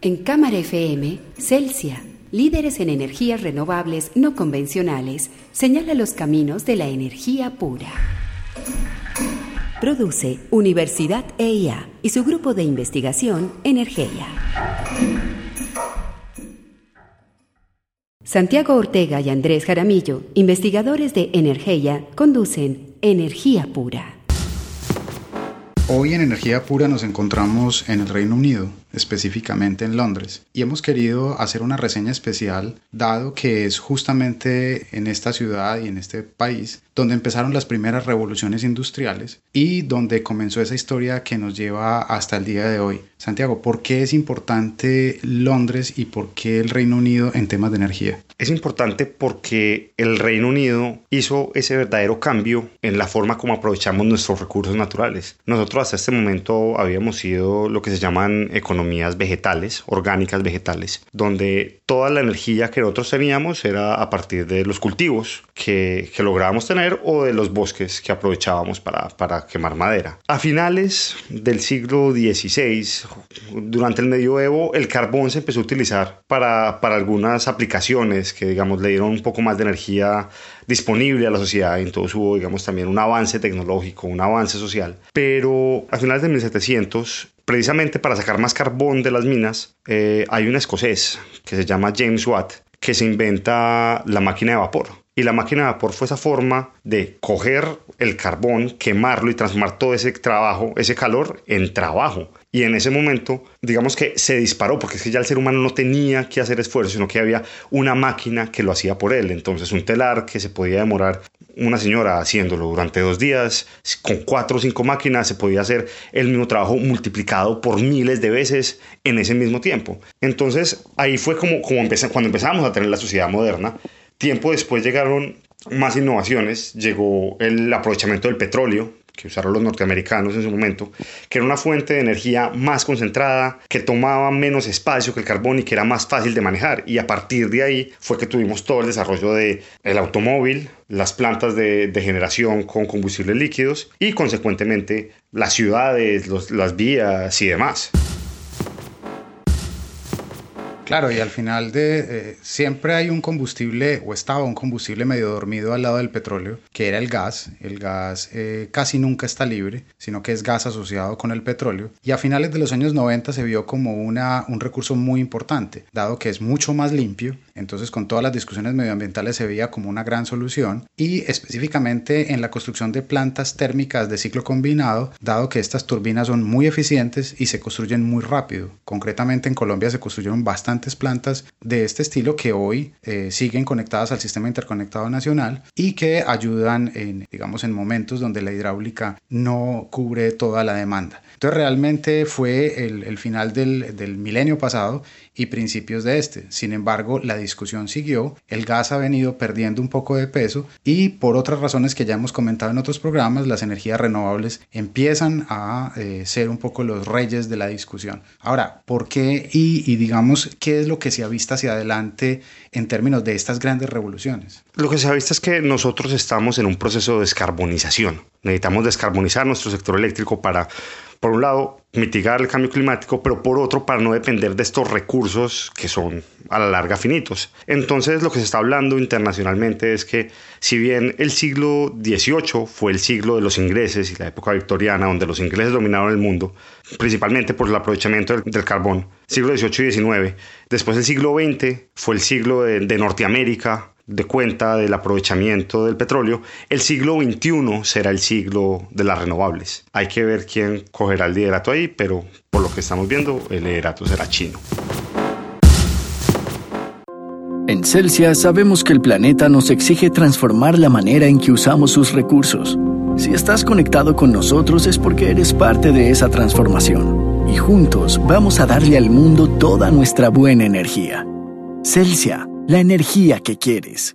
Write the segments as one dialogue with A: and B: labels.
A: En Cámara FM, Celsia, líderes en energías renovables no convencionales, señala los caminos de la energía pura. Produce Universidad EIA y su grupo de investigación Energía. Santiago Ortega y Andrés Jaramillo, investigadores de Energía, conducen Energía Pura.
B: Hoy en Energía Pura nos encontramos en el Reino Unido, específicamente en Londres, y hemos querido hacer una reseña especial dado que es justamente en esta ciudad y en este país donde empezaron las primeras revoluciones industriales y donde comenzó esa historia que nos lleva hasta el día de hoy. Santiago, ¿por qué es importante Londres y por qué el Reino Unido en temas de energía?
C: Es importante porque el Reino Unido hizo ese verdadero cambio en la forma como aprovechamos nuestros recursos naturales. Nosotros hasta este momento habíamos sido lo que se llaman economías vegetales, orgánicas vegetales, donde toda la energía que nosotros teníamos era a partir de los cultivos que, que lográbamos tener o de los bosques que aprovechábamos para, para quemar madera. A finales del siglo XVI, durante el medioevo, el carbón se empezó a utilizar para, para algunas aplicaciones que, digamos, le dieron un poco más de energía disponible a la sociedad. Entonces hubo, digamos, también un avance tecnológico, un avance social. Pero a finales de 1700 precisamente para sacar más carbón de las minas, eh, hay un escocés que se llama James Watt que se inventa la máquina de vapor. Y la máquina de vapor fue esa forma de coger el carbón, quemarlo y transformar todo ese trabajo, ese calor en trabajo. Y en ese momento, digamos que se disparó, porque es que ya el ser humano no tenía que hacer esfuerzo, sino que había una máquina que lo hacía por él. Entonces, un telar que se podía demorar una señora haciéndolo durante dos días, con cuatro o cinco máquinas, se podía hacer el mismo trabajo multiplicado por miles de veces en ese mismo tiempo. Entonces, ahí fue como, cuando empezamos a tener la sociedad moderna Tiempo después llegaron más innovaciones, llegó el aprovechamiento del petróleo, que usaron los norteamericanos en su momento, que era una fuente de energía más concentrada, que tomaba menos espacio que el carbón y que era más fácil de manejar. Y a partir de ahí fue que tuvimos todo el desarrollo del el automóvil, las plantas de, generación con combustibles líquidos y consecuentemente las ciudades, las vías y demás.
B: Claro, y al final de eh, siempre hay un combustible, o estaba un combustible medio dormido al lado del petróleo, que era el gas. El gas eh, casi nunca está libre, sino que es gas asociado con el petróleo. Y a finales de los años 90 se vio como una, un recurso muy importante, dado que es mucho más limpio. Entonces, con todas las discusiones medioambientales se veía como una gran solución. Y específicamente en la construcción de plantas térmicas de ciclo combinado, dado que estas turbinas son muy eficientes y se construyen muy rápido. Concretamente en Colombia se construyeron bastante plantas de este estilo que hoy eh, siguen conectadas al sistema interconectado nacional y que ayudan en, digamos, en momentos donde la hidráulica no cubre toda la demanda. Entonces realmente fue el, final del, del, milenio pasado y principios de este. Sin embargo, la discusión siguió, el gas ha venido perdiendo un poco de peso y por otras razones que ya hemos comentado en otros programas, las energías renovables empiezan a eh, ser un poco los reyes de la discusión. Ahora, ¿por qué y, y digamos qué es lo que se ha visto hacia adelante en términos de estas grandes revoluciones?
C: Lo que se ha visto es que nosotros estamos en un proceso de descarbonización. Necesitamos descarbonizar nuestro sector eléctrico para por un lado, mitigar el cambio climático, pero por otro, para no depender de estos recursos que son a la larga finitos. Entonces, lo que se está hablando internacionalmente es que si bien el siglo XVIII fue el siglo de los ingleses y la época victoriana, donde los ingleses dominaron el mundo, principalmente por el aprovechamiento del, carbón, siglo XVIII y XIX, después el siglo XX fue el siglo de Norteamérica, de cuenta del aprovechamiento del petróleo, el siglo XXI será el siglo de las renovables. Hay que ver quién cogerá el liderato ahí, pero por lo que estamos viendo, el liderato será chino.
D: En Celsia sabemos que el planeta nos exige transformar la manera en que usamos sus recursos. Si estás conectado con nosotros es porque eres parte de esa transformación. Y juntos vamos a darle al mundo toda nuestra buena energía. Celsia la energía que quieres.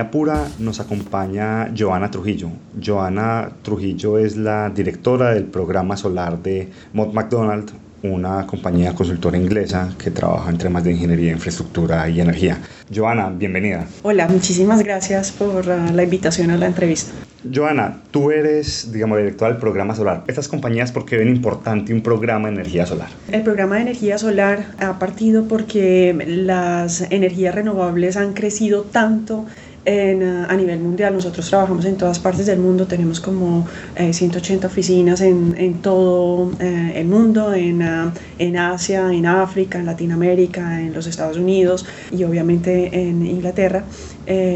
C: Pura nos acompaña Joana Trujillo. Joana Trujillo es la directora del programa solar de Mott McDonald, una compañía consultora inglesa que trabaja en temas de ingeniería, infraestructura y energía. Joana, bienvenida.
E: Hola, muchísimas gracias por uh, la invitación a la entrevista.
C: Joana, tú eres, digamos, directora del programa solar. ¿Estas compañías por qué ven importante un programa de energía solar?
E: El programa de energía solar ha partido porque las energías renovables han crecido tanto en, eh, a nivel mundial. Nosotros trabajamos en todas partes del mundo, tenemos como 180 eh, oficinas en, en todo eh, el mundo, en, en Asia, en África, en Latinoamérica, en los Estados Unidos y obviamente en Inglaterra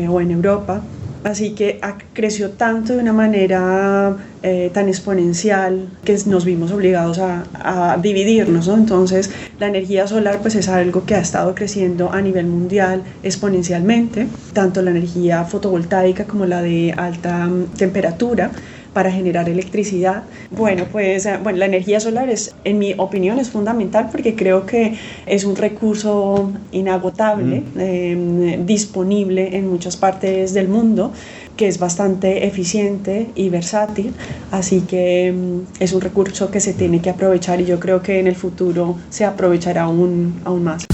E: o en Europa. Así que creció tanto de una manera eh, tan exponencial que nos vimos obligados a, dividirnos. Entonces, la energía solar pues es algo que ha estado creciendo a nivel mundial exponencialmente, tanto la energía fotovoltaica como la de alta temperatura para generar electricidad. Bueno, pues eh, bueno, la energía solar es, en mi opinión, es fundamental porque creo que es un recurso inagotable, em, disponible en muchas partes del mundo que es bastante eficiente y versátil, así que em, es un recurso que se tiene que aprovechar y yo creo que en el futuro se aprovechará aún, aún más.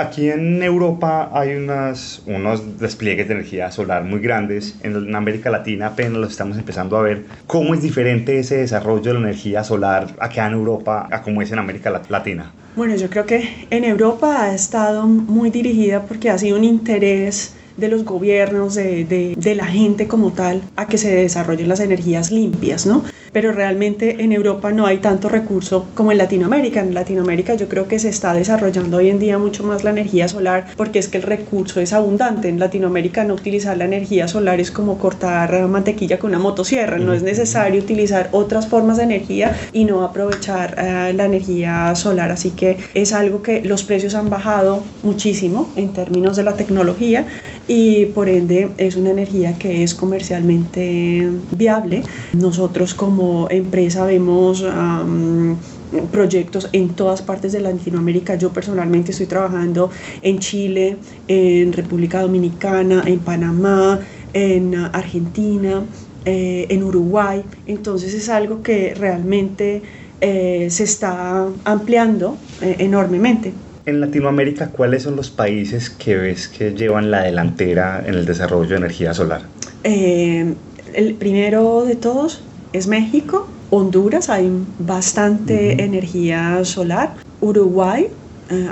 C: Aquí en Europa hay unas, unos despliegues de energía solar muy grandes. En, América Latina apenas los estamos empezando a ver. ¿Cómo es diferente ese desarrollo de la energía solar acá en Europa a cómo es en América Latina?
E: Bueno, yo creo que en Europa ha estado muy dirigida porque ha sido un interés de los gobiernos, de, de, de, la gente como tal, a que se desarrollen las energías limpias, ¿no? Pero realmente en Europa no hay tanto recurso como en Latinoamérica. En Latinoamérica yo creo que se está desarrollando hoy en día mucho más la energía solar porque es que el recurso es abundante. En Latinoamérica no utilizar la energía solar es como cortar mantequilla con una motosierra. No es necesario utilizar otras formas de energía y no aprovechar uh, la energía solar. Así que es algo que los precios han bajado muchísimo en términos de la tecnología y por ende es una energía que es comercialmente viable. Nosotros como empresa vemos proyectos en todas partes de Latinoamérica. Yo personalmente estoy trabajando en Chile, en República Dominicana, en Panamá, en Argentina, eh, en Uruguay. Entonces es algo que realmente eh, se está ampliando eh, enormemente.
F: En Latinoamérica, ¿cuáles son los países que ves que llevan la delantera en el desarrollo de energía solar?
E: el primero de todos es México, Honduras hay bastante energía solar, Uruguay,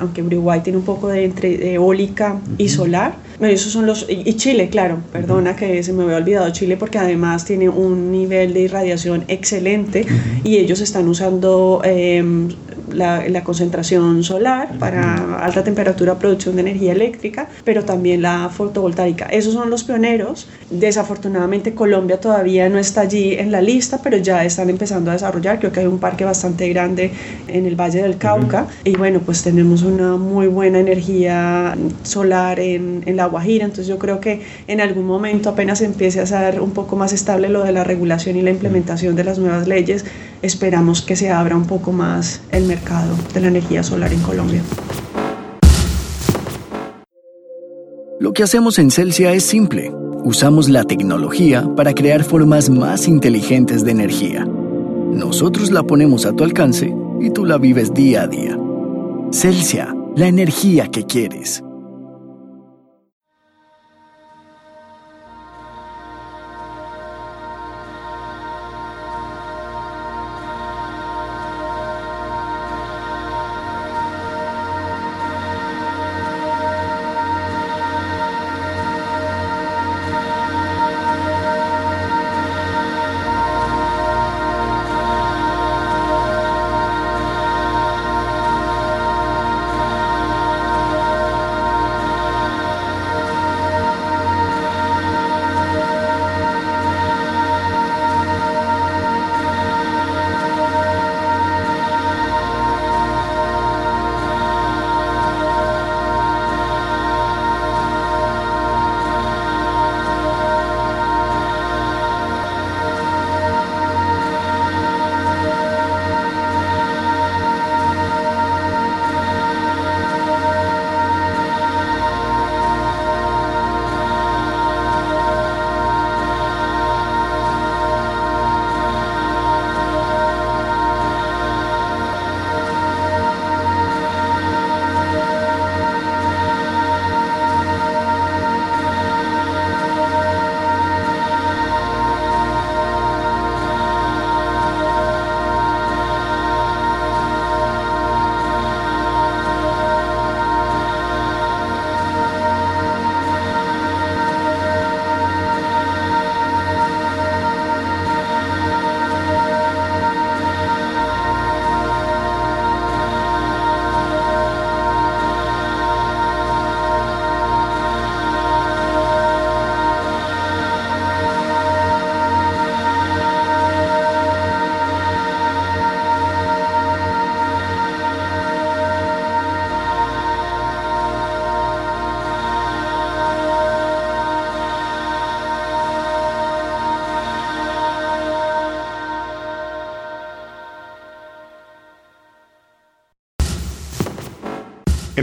E: aunque Uruguay tiene un poco de entre eólica y solar, esos son los. Y Chile, claro, perdona que se me había olvidado Chile porque además tiene un nivel de irradiación excelente y ellos están usando em, la, concentración solar para alta temperatura, producción de energía eléctrica, pero también la fotovoltaica. Esos son los pioneros. Desafortunadamente Colombia todavía no está allí en la lista, pero ya están empezando a desarrollar. Creo que hay un parque bastante grande en el Valle del Cauca y bueno, pues tenemos una muy buena energía solar en, en la Guajira. Entonces yo creo que en algún momento apenas empiece a ser un poco más estable lo de la regulación y la implementación de las nuevas leyes, esperamos que se abra un poco más el mercado de la energía solar en Colombia.
C: Lo que hacemos en Celsia es simple. Usamos la tecnología para crear formas más inteligentes de energía. Nosotros la ponemos a tu alcance y tú la vives día a día. Celsia, la energía que quieres.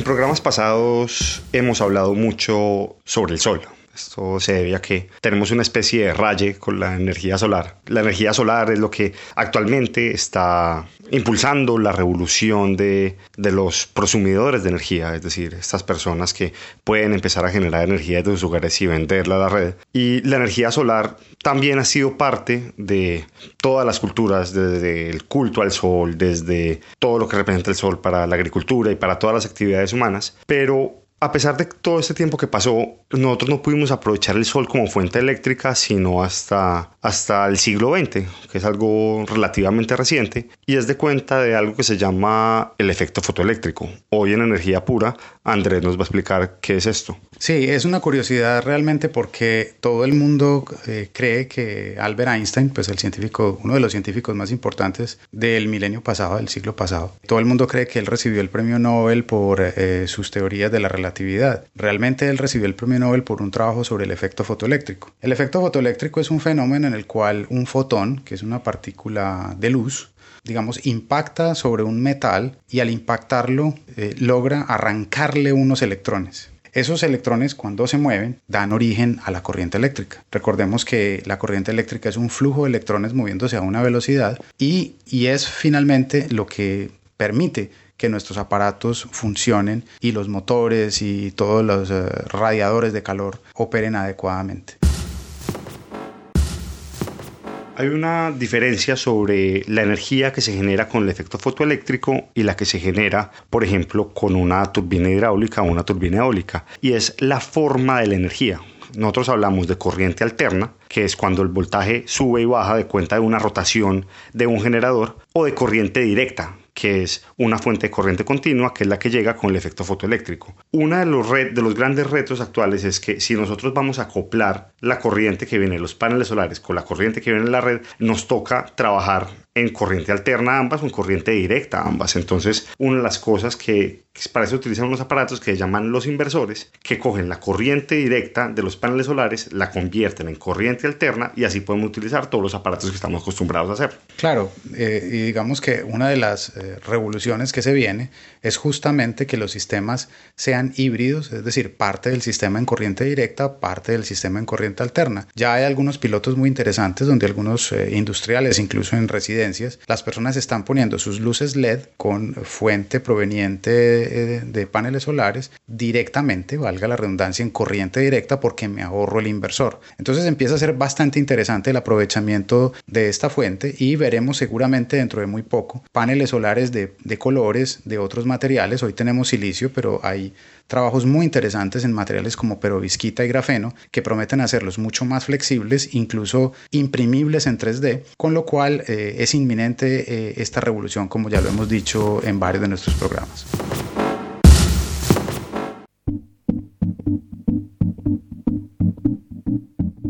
C: En programas pasados hemos hablado mucho sobre el sol, esto se debe a que tenemos una especie de raye con la energía solar. La energía solar es lo que actualmente está impulsando la revolución de, de, los prosumidores de energía, es decir, estas personas que pueden empezar a generar energía desde sus hogares y venderla a la red. Y la energía solar también ha sido parte de todas las culturas, desde el culto al sol, desde todo lo que representa el sol para la agricultura y para todas las actividades humanas, pero a pesar de todo este tiempo que pasó, nosotros no pudimos aprovechar el sol como fuente eléctrica sino hasta, hasta el siglo XX, que es algo relativamente reciente, y es de cuenta de algo que se llama el efecto fotoeléctrico. Hoy en energía pura, Andrés nos va a explicar qué es esto.
B: Sí, es una curiosidad realmente porque todo el mundo eh, cree que Albert Einstein, pues el científico, uno de los científicos más importantes del milenio pasado, del siglo pasado, todo el mundo cree que él recibió el premio Nobel por eh, sus teorías de la Realmente él recibió el premio Nobel por un trabajo sobre el efecto fotoeléctrico. El efecto fotoeléctrico es un fenómeno en el cual un fotón, que es una partícula de luz, digamos, impacta sobre un metal y al impactarlo eh, logra arrancarle unos electrones. Esos electrones cuando se mueven dan origen a la corriente eléctrica. Recordemos que la corriente eléctrica es un flujo de electrones moviéndose a una velocidad y, y es finalmente lo que permite que nuestros aparatos funcionen y los motores y todos los eh, radiadores de calor operen adecuadamente.
C: Hay una diferencia sobre la energía que se genera con el efecto fotoeléctrico y la que se genera, por ejemplo, con una turbina hidráulica o una turbina eólica, y es la forma de la energía. Nosotros hablamos de corriente alterna, que es cuando el voltaje sube y baja de cuenta de una rotación de un generador, o de corriente directa, que es una fuente de corriente continua, que es la que llega con el efecto fotoeléctrico. Uno de los, de los grandes retos actuales es que si nosotros vamos a acoplar la corriente que viene de los paneles solares con la corriente que viene de la red, nos toca trabajar en corriente alterna ambas o en corriente directa ambas. Entonces, una de las cosas que para eso utilizan unos aparatos que llaman los inversores, que cogen la corriente directa de los paneles solares, la convierten en corriente alterna y así podemos utilizar todos los aparatos que estamos acostumbrados a hacer.
B: Claro, eh, y digamos que una de las eh, revoluciones que se viene es justamente que los sistemas sean híbridos, es decir, parte del sistema en corriente directa, parte del sistema en corriente alterna. Ya hay algunos pilotos muy interesantes donde algunos eh, industriales, incluso en las personas están poniendo sus luces LED con fuente proveniente de, paneles solares directamente, valga la redundancia, en corriente directa porque me ahorro el inversor. Entonces empieza a ser bastante interesante el aprovechamiento de esta fuente y veremos seguramente dentro de muy poco paneles solares de, de colores, de otros materiales. Hoy tenemos silicio, pero hay trabajos muy interesantes en materiales como perovskita y grafeno que prometen hacerlos mucho más flexibles, incluso imprimibles en 3D, con lo cual eh, es inminente eh, esta revolución, como ya lo hemos dicho en varios de nuestros programas.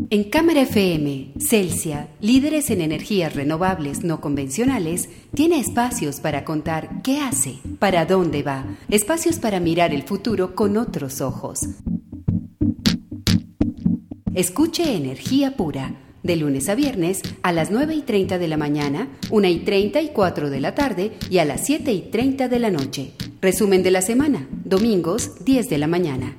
A: En Cámara FM, Celsia, líderes en energías renovables no convencionales, tiene espacios para contar qué hace, para dónde va, espacios para mirar el futuro con otros ojos. Escuche Energía Pura, de lunes a viernes a las 9 y 30 de la mañana, 1 y 30 y 4 de la tarde y a las 7 y 30 de la noche. Resumen de la semana, domingos 10 de la mañana.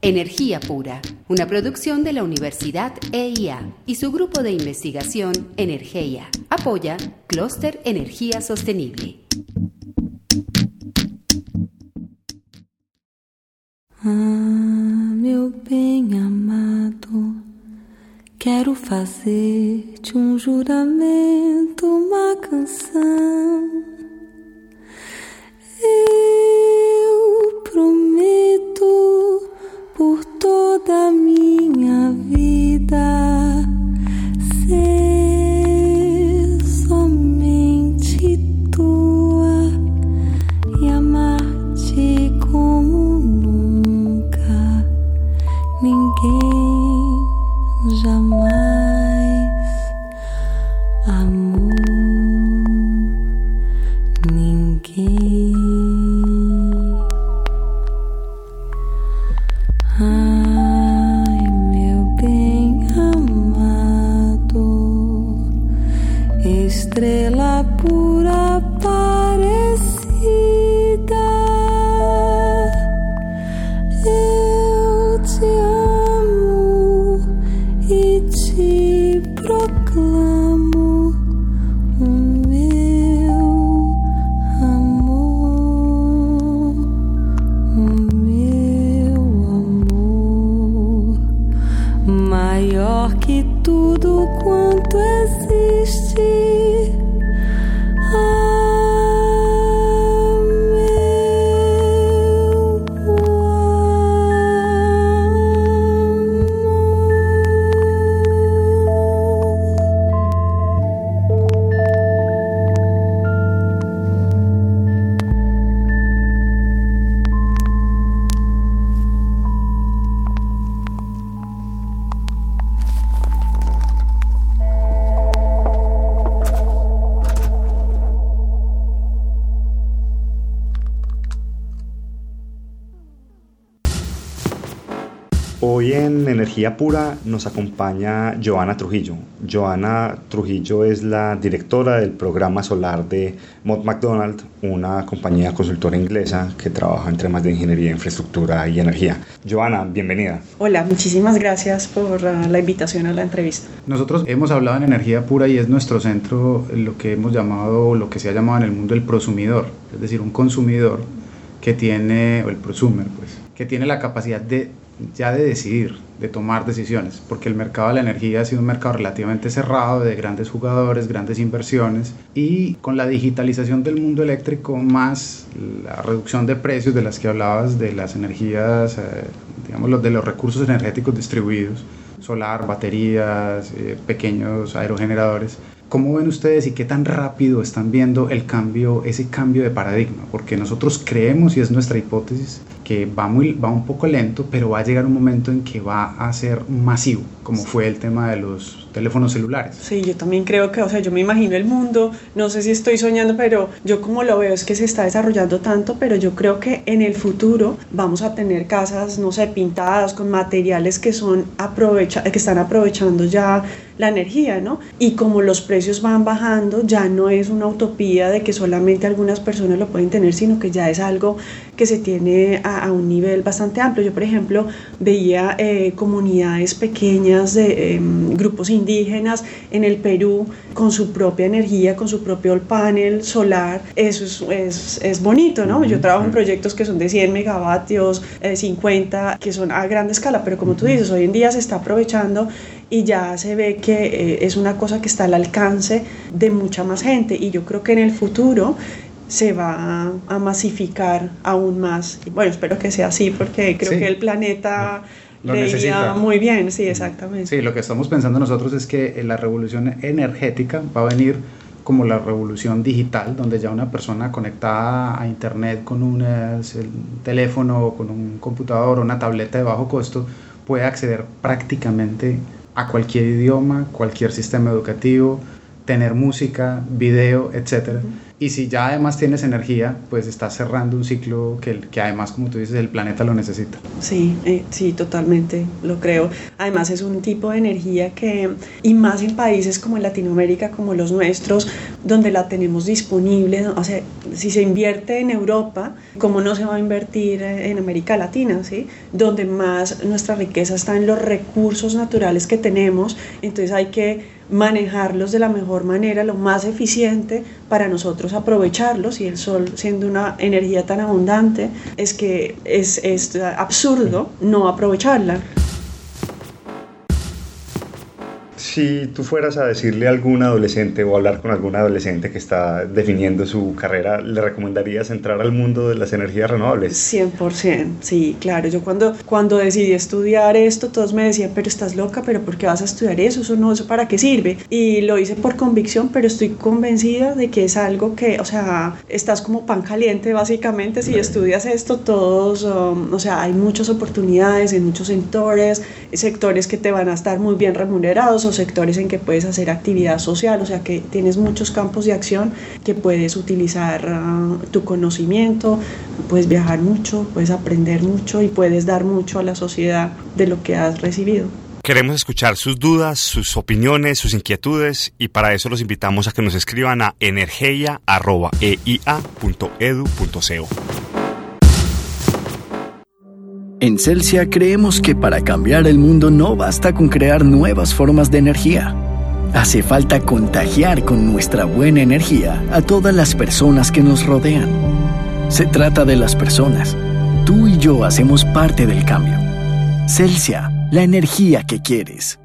A: Energía Pura, una producción de la Universidad EIA y su grupo de investigación Energía. Apoya Clúster Energía Sostenible.
G: Ah, meu bem amado, quero fazer-te um juramento, uma canção. Eu prometo por toda a minha
C: Amin. En Energía Pura nos acompaña Joana Trujillo. Joana Trujillo es la directora del programa solar de Mott McDonald, una compañía consultora inglesa que trabaja en temas de ingeniería, infraestructura y energía. Joana, bienvenida.
E: Hola, muchísimas gracias por uh, la invitación a la entrevista.
B: Nosotros hemos hablado en Energía Pura y es nuestro centro lo que hemos llamado, lo que se ha llamado en el mundo el prosumidor, es decir, un consumidor que tiene, o el prosumer, pues, que tiene la capacidad de ya de decidir, de tomar decisiones, porque el mercado de la energía ha sido un mercado relativamente cerrado, de grandes jugadores, grandes inversiones, y con la digitalización del mundo eléctrico, más la reducción de precios de las que hablabas, de las energías, eh, digamos, los de los recursos energéticos distribuidos, solar, baterías, eh, pequeños aerogeneradores, ¿Cómo ven ustedes y qué tan rápido están viendo el cambio, ese cambio de paradigma? Porque nosotros creemos, y es nuestra hipótesis, que va, muy, va un poco lento, pero va a llegar un momento en que va a ser masivo, como fue el tema de los teléfonos celulares.
E: Sí, yo también creo que, o sea, yo me imagino el mundo, no sé si estoy soñando, pero yo como lo veo es que se está desarrollando tanto, pero yo creo que en el futuro vamos a tener casas, no sé, pintadas con materiales que son aprovecha que están aprovechando ya la energía, ¿no? Y como los precios van bajando, ya no es una utopía de que solamente algunas personas lo pueden tener, sino que ya es algo que se tiene a, un nivel bastante amplio. Yo, por ejemplo, veía eh, comunidades pequeñas de em, grupos indígenas en el Perú con su propia energía, con su propio panel solar. Eso es, es, es bonito, ¿no? Yo trabajo en proyectos que son de 100 megavatios, 50, eh, que son a gran escala, pero como tú dices, hoy en día se está aprovechando y ya se ve que eh, es una cosa que está al alcance de mucha más gente y yo creo que en el futuro se va a, masificar aún más. Bueno, espero que sea así porque creo que el planeta lo necesita muy bien, sí, exactamente.
B: Sí, lo que estamos pensando nosotros es que la revolución energética va a venir como la revolución digital, donde ya una persona conectada a internet con un teléfono, con un computador o una tableta de bajo costo puede acceder prácticamente a cualquier idioma, cualquier sistema educativo, tener música, video, etc. Y si ya además tienes energía, pues estás cerrando un ciclo que, que además, como tú dices, el planeta lo necesita.
E: Sí, eh, sí, totalmente, lo creo. Además es un tipo de energía que, y más en países como en Latinoamérica, como los nuestros, donde la tenemos disponible, o sea, si se invierte en Europa, ¿cómo no se va a invertir en América Latina, ¿sí? Donde más nuestra riqueza está en los recursos naturales que tenemos, entonces hay que manejarlos de la mejor manera, lo más eficiente para nosotros aprovecharlos y el sol siendo una energía tan abundante es que es, es absurdo no aprovecharla.
C: Si tú fueras a decirle a algún adolescente o hablar con algún adolescente que está definiendo su carrera, ¿le recomendarías entrar al mundo de las energías renovables?
E: 100%, sí, claro. Yo cuando, cuando decidí estudiar esto, todos me decían, pero estás loca, pero ¿por qué vas a estudiar eso? Eso no, ¿eso para qué sirve? Y lo hice por convicción, pero estoy convencida de que es algo que, o sea, estás como pan caliente básicamente si estudias esto, todos, um, o sea, hay muchas oportunidades en muchos sectores, sectores que te van a estar muy bien remunerados o sectores en que puedes hacer actividad social, o sea que tienes muchos campos de acción que puedes utilizar ah, tu conocimiento, puedes viajar mucho, puedes aprender mucho y puedes dar mucho a la sociedad de lo que has recibido.
C: Queremos escuchar sus dudas, sus opiniones, sus inquietudes y para eso los invitamos a que nos escriban a energeia.eia.edu.co.
D: En Celsia creemos que para cambiar el mundo no basta con crear nuevas formas de energía. Hace falta contagiar con nuestra buena energía a todas las personas que nos rodean. Se trata de las personas. Tú y yo hacemos parte del cambio. Celsia, la energía que quieres.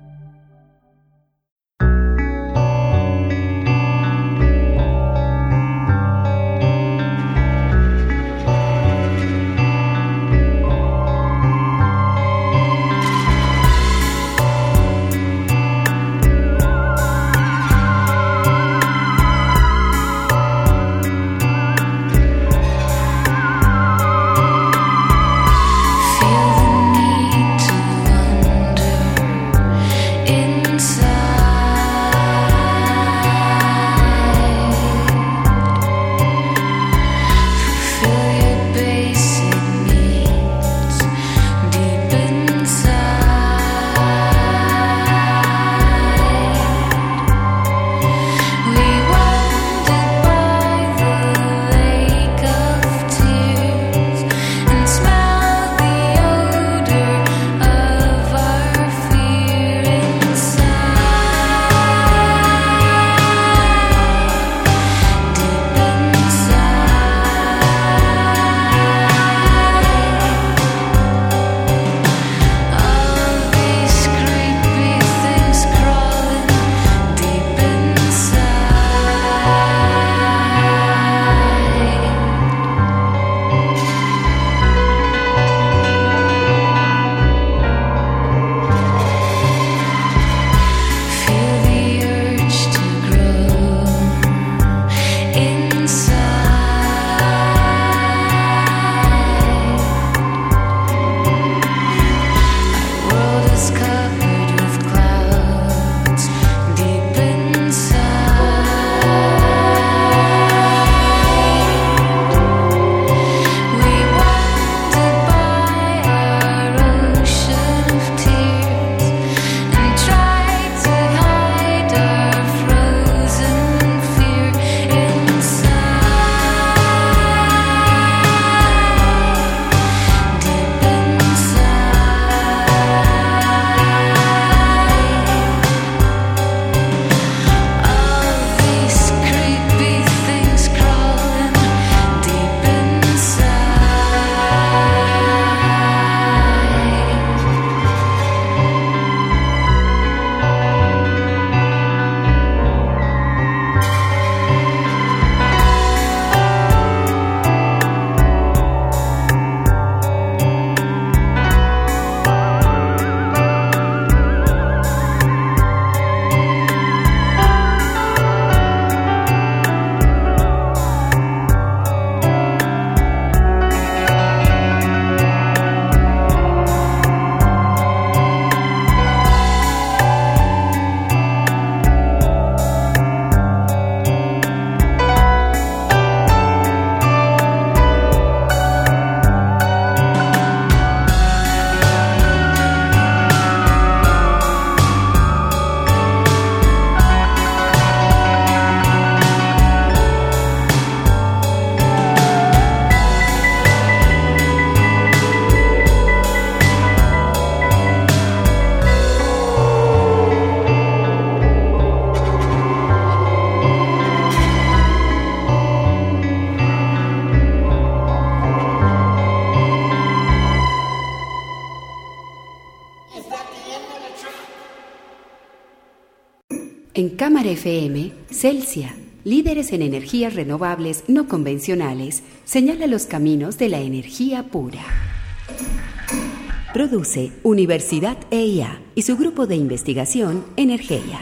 A: FM, Celsia, líderes en energías renovables no convencionales, señala los caminos de la energía pura. Produce Universidad EIA y su grupo de investigación Energía.